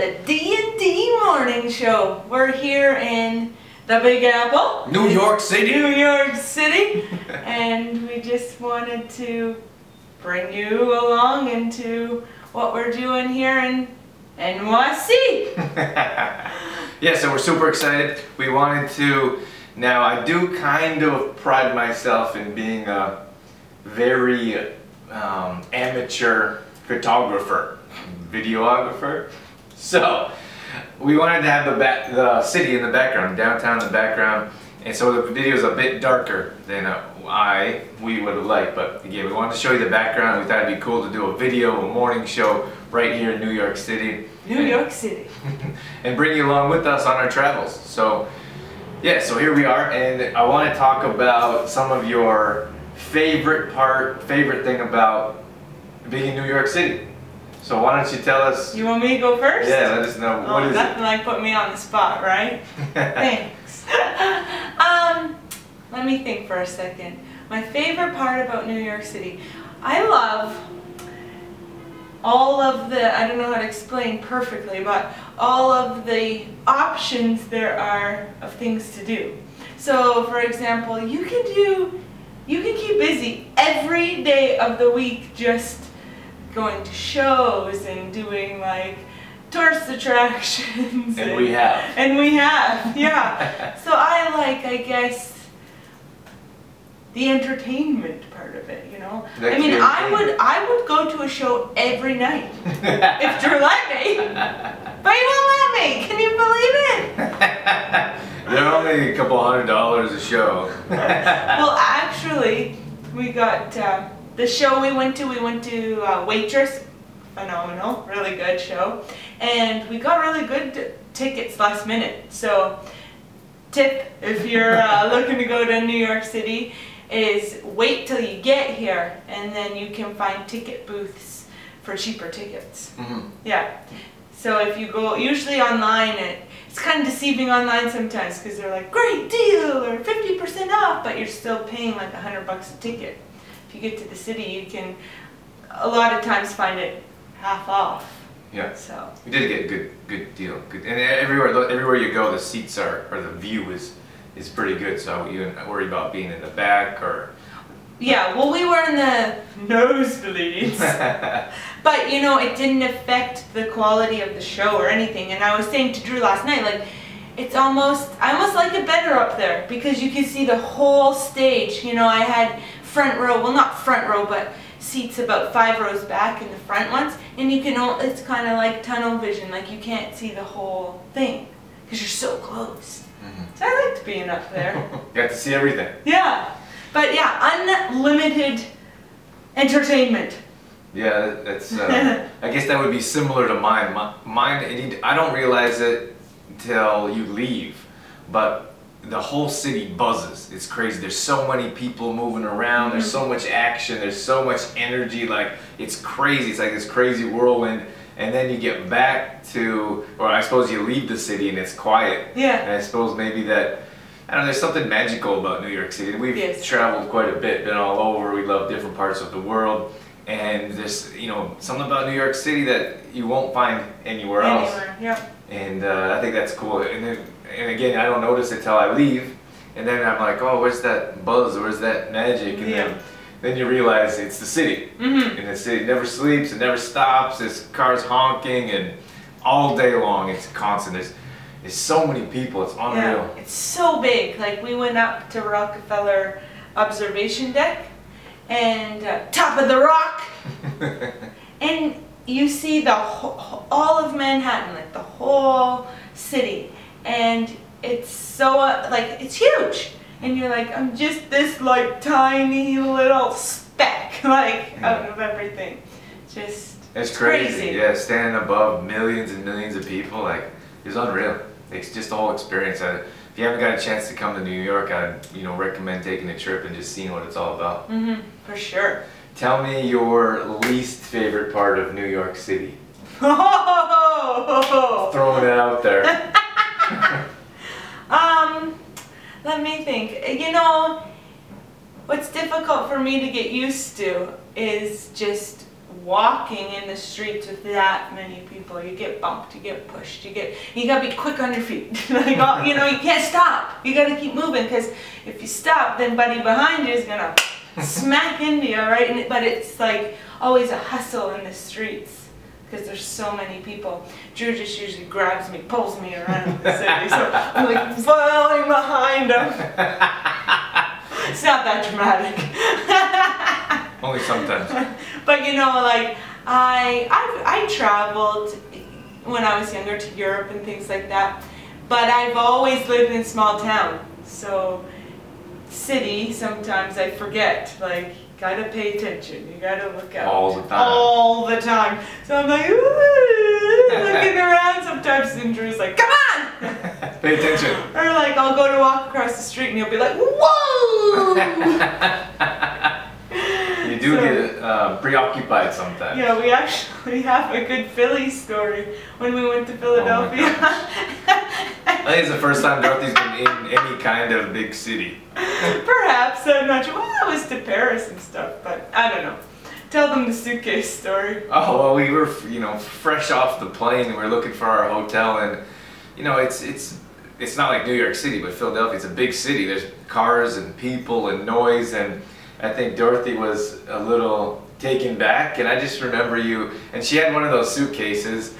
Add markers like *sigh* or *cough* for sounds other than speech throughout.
the D&D Morning Show. We're here in the Big Apple. New York City. New York City. *laughs* and we just wanted to bring you along into what we're doing here in NYC. *laughs* yeah, so we're super excited. We wanted to. Now, I do kind of pride myself in being a very um, amateur photographer, videographer. *laughs* So, we wanted to have the back, the city in the background, downtown in the background, and so the video is a bit darker than uh, I we would have liked. But again, we wanted to show you the background. We thought it'd be cool to do a video, a morning show right here in New York City. New and, York City. *laughs* and bring you along with us on our travels. So, yeah, so here we are, and I want to talk about some of your favorite part, favorite thing about being in New York City. So why don't you tell us? You want me to go first? Yeah, let us know Oh, what is nothing like put me on the spot, right? *laughs* Thanks. *laughs* um, let me think for a second. My favorite part about New York City, I love all of the, I don't know how to explain perfectly, but all of the options there are of things to do. So, for example, you can do, you can keep busy every day of the week just going to shows and doing like tourist attractions. and we have. *laughs* And we have, yeah. *laughs* so I like, I guess, the entertainment part of it, you know. That's I mean, I would, I would go to a show every night *laughs* if Drew let me. But he won't let me. Can you believe it? They're only a couple hundred dollars a show. well, actually, we got uh, the show we went to. We went to uh, Waitress, phenomenal, really good show, and we got really good tickets last minute. So, tip if you're uh, *laughs* looking to go to New York City is wait till you get here, and then you can find ticket booths for cheaper tickets. Mhm. Yeah. So if you go, usually online, it, it's kind of deceiving online sometimes because they're like, great deal or 50% off, but you're still paying like 100 bucks a ticket. If you get to the city, you can a lot of times find it half off. Yeah. So, We did get a good good deal. Good. And everywhere everywhere you go, the seats are or the view is is pretty good. So you don't worry about being in the back or. yeah, well, we were in the nosebleeds. *laughs* But you know, it didn't affect the quality of the show or anything. And I was saying to Drew last night, like, it's almost, I almost like it better up there because you can see the whole stage. You know, I had front row, well, not front row, but seats about five rows back in the front ones, and you can, o- it's kind of like tunnel vision, like you can't see the whole thing because you're so close. Mhm. So I liked being up there. *laughs* Got to see everything. yeah, but yeah, unlimited entertainment. Yeah, that- that's. Uh, *laughs* I guess that would be similar to mine. Mi- Mine, I don't realize it until you leave, but the whole city buzzes. It's crazy. There's so many people moving around. There's so much action. There's so much energy. Like it's crazy. It's like this crazy whirlwind. And then you get back to, or I suppose you leave the city and it's quiet. Yeah. And I suppose maybe that, I don't know, there's something magical about New York City. We've Yes. traveled quite a bit, been all over. We love different parts of the world. And there's, you know, something about New York City that you won't find anywhere else. Anywhere, yeah. And uh, I think that's cool. And then, and again, I don't notice it till I leave. And then I'm like, oh, where's that buzz? Where's that magic? And Yeah. then, then you realize it's the city. Mm-hmm. And the city never sleeps, it never stops. There's cars honking, and all day long it's constant. There's, there's so many people. It's Yeah, unreal. it's so big. Like we went up to Rockefeller observation deck and uh, top of the rock, *laughs* and you see the whole, all of Manhattan, like the whole city, and it's so uh, like it's huge. And you're like, I'm just this like tiny little speck, *laughs* like out of everything. Just It's crazy. crazy. Yeah, standing above millions and millions of people, like it's unreal. It's just the whole experience. I, if you haven't got a chance to come to New York, I'd you know recommend taking a trip and just seeing what it's all about. hmm for sure. Tell me your least favorite part of New York City. Oh, *laughs* Throwing it out there. *laughs* *laughs* Um, let me think. You know, what's difficult for me to get used to is just walking in the streets with that many people. You get bumped, you get pushed, you get you gotta be quick on your feet. *laughs* like all, you know, you can't stop. You gotta keep moving because if you stop, then buddy behind you is gonna *laughs* smack into you, right? And, but it's like always a hustle in the streets because there's so many people. Drew just usually grabs me, pulls me around the city, so I'm like falling behind him. *laughs* it's not that dramatic. *laughs* Only sometimes. but you know, like I, I, I traveled when I was younger to Europe and things like that. But I've always lived in small town, so city sometimes I forget. Like gotta pay attention. You gotta look out all the time. All the time. So I'm like looking *laughs* around sometimes, and Drew's like, "Come on!" *laughs* pay attention. Or like I'll go to walk across the street, and he'll be like, "Whoa!" *laughs* do so, get uh, preoccupied sometimes. Yeah, we actually *laughs* have a good Philly story when we went to Philadelphia. Oh I think it's the first time Dorothy's been in any kind of big city. *laughs* Perhaps, I'm not sure. Well, I was to Paris and stuff, but I don't know. Tell them the suitcase story. Oh, well, we were, you know, fresh off the plane and we were looking for our hotel and, you know, it's, it's, it's not like New York City, but Philadelphia, it's a big city. There's cars and people and noise and I think Dorothy was a little taken back and I just remember you, and she had one of those suitcases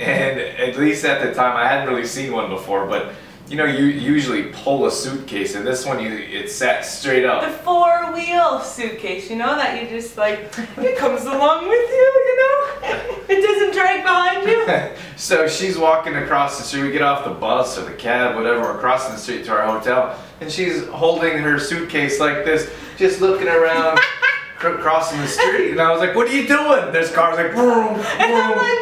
and at least at the time, I hadn't really seen one before, but you know, you usually pull a suitcase, and this one, you it sat straight up. The four wheel suitcase, you know, that you just like, it comes along with you, you know? It doesn't drag behind you. *laughs* so she's walking across the street. We get off the bus or the cab, whatever, we're crossing the street to our hotel, and she's holding her suitcase like this, just looking around. *laughs* crossing the street, and I was like, "What are you doing?" There's cars like, boom. *laughs* And I'm like,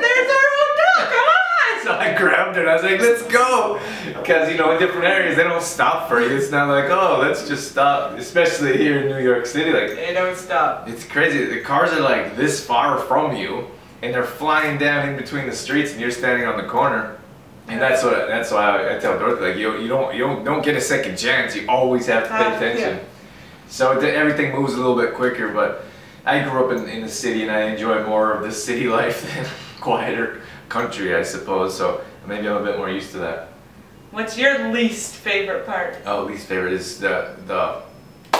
there's our hotel, come on! *laughs* So I grabbed her and I was like, let's go! Because, you know, in different areas, they don't stop for you. It's not like, oh, let's just stop. Especially here in New York City. like They don't stop. It's crazy. The cars are like this far from you, and they're flying down in between the streets, and you're standing on the corner. And that's what that's why I, I tell Dorothy like you you don't you don't don't get a second chance. You always have to pay attention. Yeah. So everything moves a little bit quicker, but I grew up in, in the city and I enjoy more of the city *laughs* life than quieter country, I suppose. So maybe I'm a bit more used to that. What's your least favorite part? Oh, least favorite is the the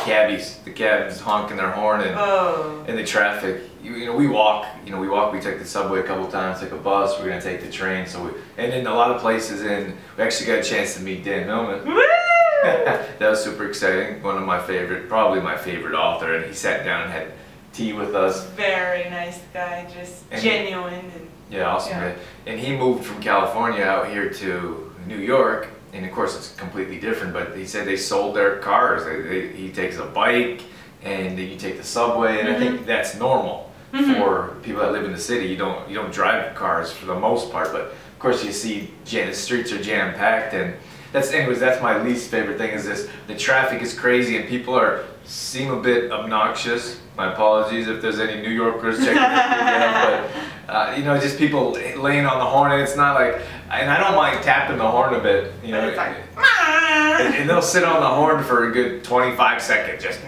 cabbies. The cabs honking their horn and oh. in the traffic. You, you, know, we walk. You know, we walk. We take the subway a couple times, take a bus. We're gonna take the train. So we, and in a lot of places, in we actually got a chance to meet Dan Millman. *laughs* that was super exciting. One of my favorite, probably my favorite author, and he sat down and had tea with us. Very nice guy, just and genuine. And, yeah, awesome yeah. And he moved from California out here to New York, and of course it's completely different. But he said they sold their cars. They, they, he takes a bike, and then you take the subway, and mm-hmm. I think mm-hmm. that's normal mm-hmm. for people that live in the city. You don't you don't drive cars for the most part, but of course you see the streets are jam packed and that's anyways that's my least favorite thing is this the traffic is crazy and people are seem a bit obnoxious my apologies if there's any New Yorkers checking this out, but uh, you know, just people laying on the horn, and it's not like, and I don't mind tapping the horn a bit, you know, like, and, and, they'll sit on the horn for a good 25 seconds, just.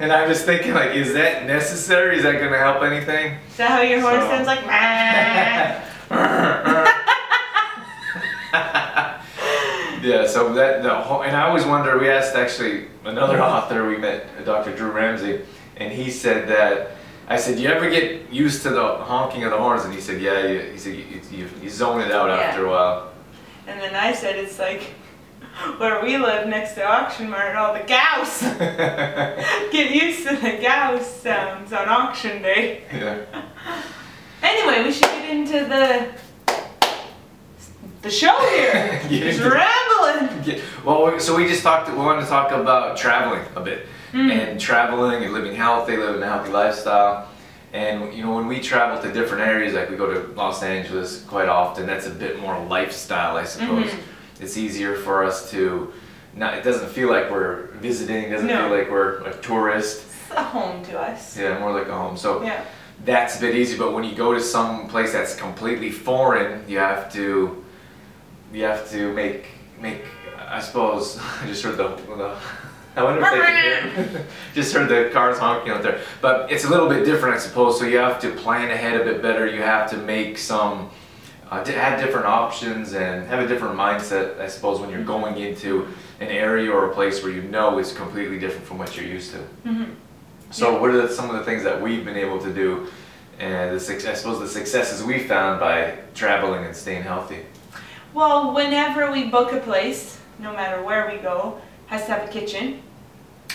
And I'm just thinking, like, is that necessary? Is that going to help anything? Is that how your horn so. sounds like? *laughs* Yeah, so that the whole, and I always wonder. We asked actually another *laughs* author we met, Dr. Drew Ramsey, and he said that. I said, "You ever get used to the honking of the horns?" And he said, "Yeah." You, he said, you, you, you, zone it out yeah. after a while." And then I said, "It's like *laughs* where we live next to Auction Mart, all the gouse. *laughs* get used to the gouse sounds on auction day." Yeah. *laughs* anyway, we should get into the the show here. He's *laughs* Yeah. Well, so we just talked. We wanted to talk about traveling a bit mm. and traveling and living healthy, living a healthy lifestyle. And you know, when we travel to different areas, like we go to Los Angeles quite often, that's a bit more lifestyle, I suppose. Mm-hmm. It's easier for us to. Not, it doesn't feel like we're visiting. It doesn't no. feel like we're a tourist. It's a home to us. Yeah, more like a home. So yeah. that's a bit easy. But when you go to some place that's completely foreign, you have to you have to make make I suppose *laughs* I just heard the, the *laughs* I wonder if they can hear. *laughs* Just heard the cars honking out there. But it's a little bit different, I suppose. So you have to plan ahead a bit better. You have to make some, uh, to have different options and have a different mindset, I suppose, when you're going into an area or a place where you know is completely different from what you're used to. Mhm. So Yeah. what are the, some of the things that we've been able to do, and the I suppose the successes we found by traveling and staying healthy? Well, whenever we book a place, no matter where we go, has to have a kitchen.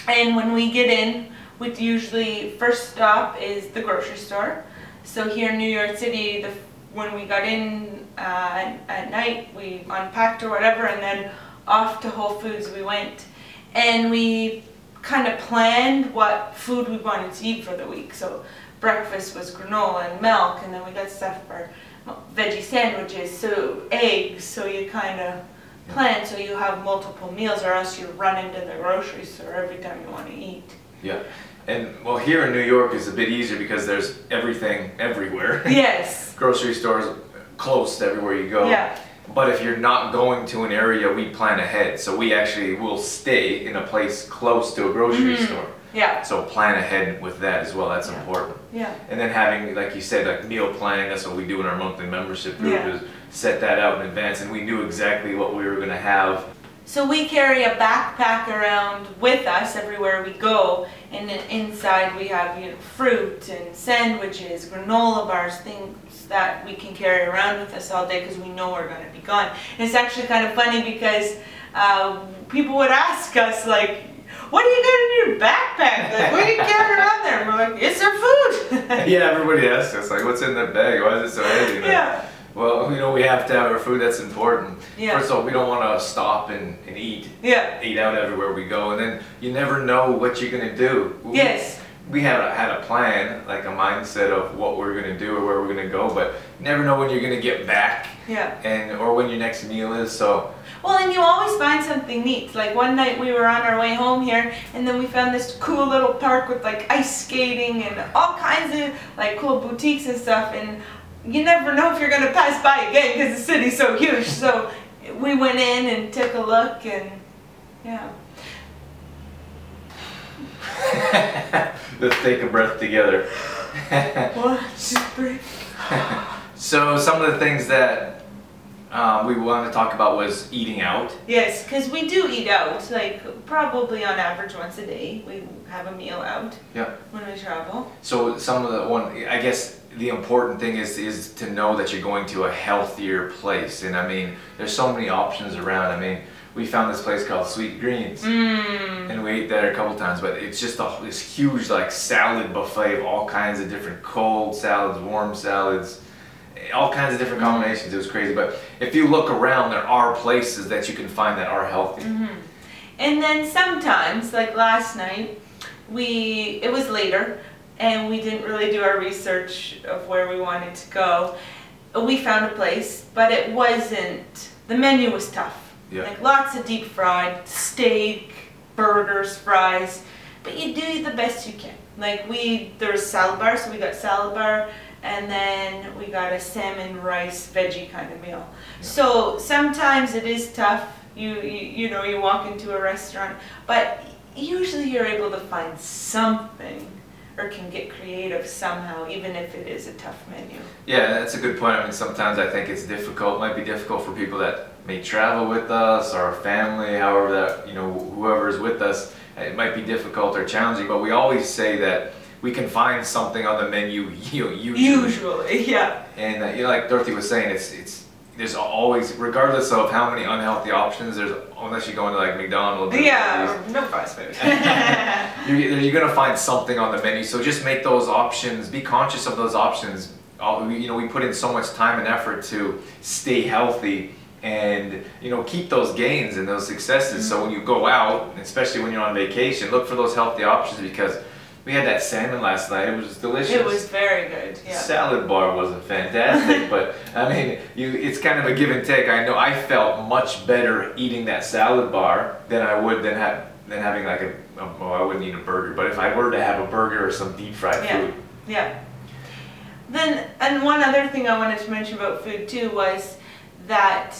And when we get in, we usually first stop is the grocery store. So here in New York City, the when we got in uh, at, at night, we unpacked or whatever, and then off to Whole Foods we went, and we kind of planned what food we wanted to eat for the week. So breakfast was granola and milk, and then we got stuff for veggie sandwiches, so eggs, so you kind of plan so you have multiple meals, or else you run into the grocery store every time you want to eat. Yeah. And well, here in New York is a bit easier because there's everything everywhere. Yes. *laughs* Grocery stores close to everywhere you go. Yeah. But if you're not going to an area, we plan ahead. So we actually will stay in a place close to a grocery Mhm. store. Yeah. So plan ahead with that as well. That's Yeah. important. Yeah. And then having, like you said, like meal planning. That's what we do in our monthly membership group. Yeah. Is set that out in advance, and we knew exactly what we were going to have. So we carry a backpack around with us everywhere we go, and then inside we have you know fruit and sandwiches, granola bars, things that we can carry around with us all day because we know we're going to be gone. And it's actually kind of funny because uh, people would ask us like, "What do you got in your backpack? Like, what do you carry around there?" And we're like, "It's our food." *laughs* yeah, everybody asks us like, "What's in that bag? Why is it so heavy?" Yeah. Well, you know, we have to have our food. That's important. Yeah. First of all, we don't want to stop and, and eat, Yeah. eat out everywhere we go, and then you never know what you're gonna do. Yes. We had a, had a plan, like a mindset of what we're gonna do or where we're gonna go, but you never know when you're gonna get back Yeah. and or when your next meal is. So Well, and you always find something neat. Like one night we were on our way home here, and then we found this cool little park with like ice skating and all kinds of like cool boutiques and stuff. And you never know if you're gonna pass by again because the city's so huge. So we went in and took a look, and yeah. *laughs* let's take a breath together. What? Just breathe. so some of the things that um, we wanted to talk about was eating out. Yes, because we do eat out. Like probably on average once a day, we have a meal out. Yeah. When we travel. So some of the one, I guess the important thing is is to know that you're going to a healthier place. And I mean, there's so many options around. I mean, we found this place called Sweet Greens. Mmm. And we ate there a couple times, but it's just a, this huge like salad buffet of all kinds of different cold salads, warm salads, all kinds of different combinations. It was crazy. But if you look around, there are places that you can find that are healthy. Mm-hmm. And then sometimes, like last night, we it was later, and we didn't really do our research of where we wanted to go. We found a place, but it wasn't. The menu was tough. Yeah. Like lots of deep fried steak, burgers, fries, but you do the best you can. Like we there's salad bar, so we got salad bar, and then we got a salmon rice veggie kind of meal. So sometimes it is tough. You, you you know you walk into a restaurant, but usually you're able to find something or can get creative somehow, even if it is a tough menu. Yeah, that's a good point. I mean, sometimes I think it's difficult. It might be difficult for people that may travel with us our family, however that you know whoever is with us. It might be difficult or challenging, but we always say that we can find something on the menu. *laughs* You know, usually. Usually, *laughs* yeah. And uh, you know, like Dorothy was saying, it's it's there's always, regardless of how many unhealthy options, there's unless you go into like McDonald's. Yeah, no fast food. you're, you're gonna find something on the menu. So just make those options. Be conscious of those options. All, you know, we put in so much time and effort to stay healthy and you know keep those gains and those successes. So when you go out, especially when you're on vacation, look for those healthy options because we had that salmon last night. It was delicious. it was very good, yeah. Salad bar wasn't fantastic, but I mean, you it's kind of a give and take. I know I felt much better eating that salad bar than I would than have than having like a, a well, I wouldn't eat a burger, but if I were to have a burger or some deep fried Yeah. food, Yeah. Then, and one other thing I wanted to mention about food too was that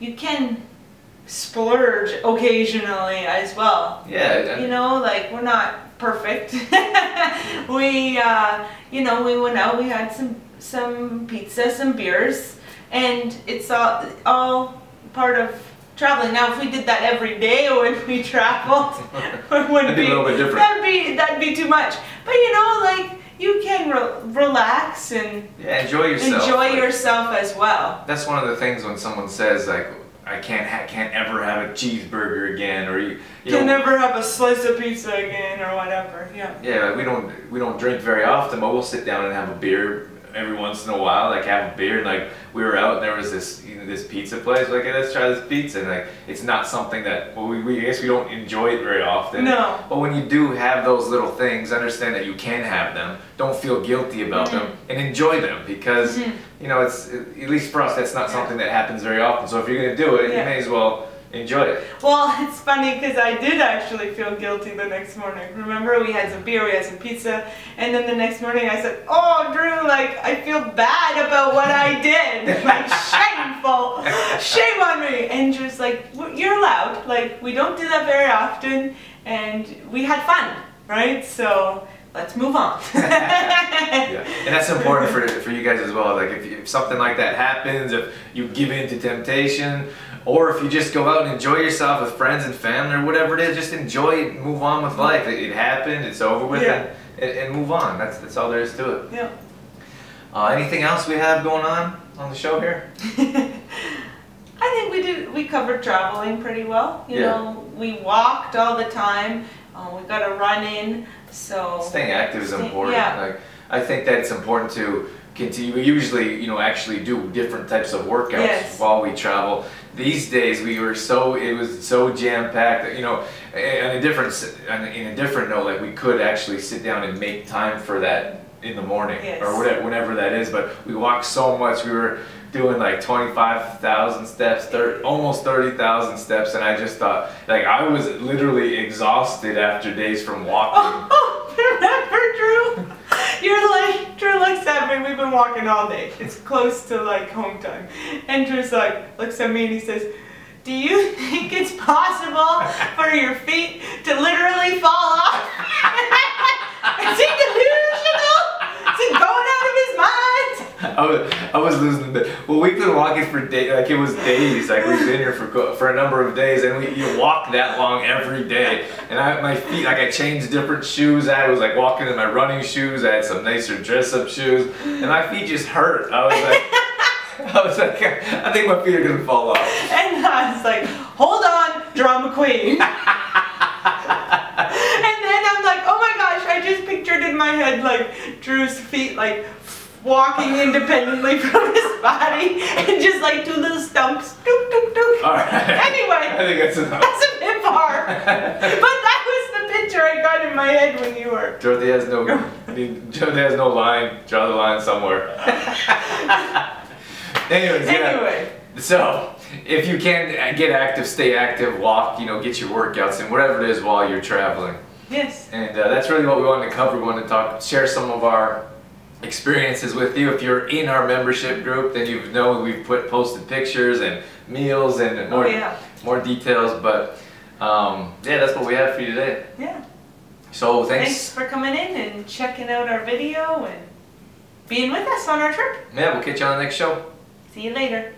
you can splurge occasionally as well. Yeah. You know, like we're not perfect. *laughs* we, uh, you know, we went out. We had some some pizza, some beers, and it's all all part of traveling. Now, if we did that every day *laughs* when we traveled, *laughs* it wouldn't be be a little bit different. That'd be that'd be too much. But you know, like you can re- relax and Yeah, enjoy yourself. enjoy Like, yourself as well. That's one of the things when someone says like, I can't ha- can't ever have a cheeseburger again, or you, you Can know, never have a slice of pizza again or whatever. Yeah. yeah, like, we don't we don't drink very often, but we'll sit down and have a beer every once in a while. Like have a beer, and like we were out and there was this you know, this pizza place. Like, hey, let's try this pizza. And like it's not something that well, we, we I guess we don't enjoy it very often. No. But when you do have those little things, understand that you can have them. Don't feel guilty about them, Mm-hmm. and enjoy them because you know it's at least for us that's not Yeah. something that happens very often. So if you're gonna do it, you may as well enjoy it. Well, *laughs* it's funny because I did actually feel guilty the next morning. Remember, we had some beer, we had some pizza, and then the next morning I said, "Oh, Drew, like I feel bad about what I did. *laughs* Like shameful, *laughs* shame on me." And Drew's like, "You're allowed. Like we don't do that very often, and we had fun, right? So let's move on." Yeah. And that's important for, for you guys as well. Like if, if something like that happens, if you give in to temptation, or if you just go out and enjoy yourself with friends and family or whatever it is, just enjoy it and move on with life. It, it happened, it's over with, Yeah. and, and, and move on. That's, that's all there is to it. yeah. Uh, anything else we have going on on the show here? *laughs* I think we did. We covered traveling pretty well. You Yeah. know, we walked all the time. Uh, we got a run in, so Staying active is important. yeah. Like I think that it's important to continue. We usually, you know, actually do different types of workouts Yes. while we travel. These days, we were so it was so jam packed that you know, on a different s- on a- in a different note, like we could actually sit down and make time for that in the morning Yes. or whatever, whenever that is. But we walked so much. We were doing like 25,000 steps, 30, almost 30,000 steps, and I just thought, like, I was literally exhausted after days from walking. *laughs* Oh, remember, Drew? You're like, Drew looks at me, we've been walking all day. It's close to like home time. And Drew's like, looks at me and he says, Do you *laughs* think it's possible for your feet to literally fall off? *laughs* Is he delusional? Is he going out of his mind? I was, I was losing the. Well, we've been walking for days. Like it was days. Like we've been here for for a number of days, and we you walk that long every day. And I my feet like I changed different shoes. I was like walking in my running shoes. I had some nicer dress up shoes, and my feet just hurt. I was like, *laughs* I was like, I think my feet are gonna fall off. And I was like, hold on, drama queen. *laughs* and then I'm like, oh my gosh, I just pictured in my head like Drew's feet like walking independently *laughs* from his body and just like two little stumps. Doop, doop, doop. All right. Anyway. I think that's enough. that's a bit far. but that was the picture I got in my head when you were. Dorothy has no. Dorothy has no line. Draw the line somewhere. *laughs* Anyways, yeah. Anyway, So, if you can get active, stay active, walk, you know, get your workouts and whatever it is while you're traveling. yes. And uh, that's really what we wanted to cover. We wanted to talk, share some of our experiences with you. If you're in our membership group, then you know we've put posted pictures and meals and more Oh yeah. more details. But um, yeah, that's what we have for you today. Yeah. So Thanks thanks. for coming in and checking out our video and being with us on our trip. Yeah, we'll catch you on the next show. See you later.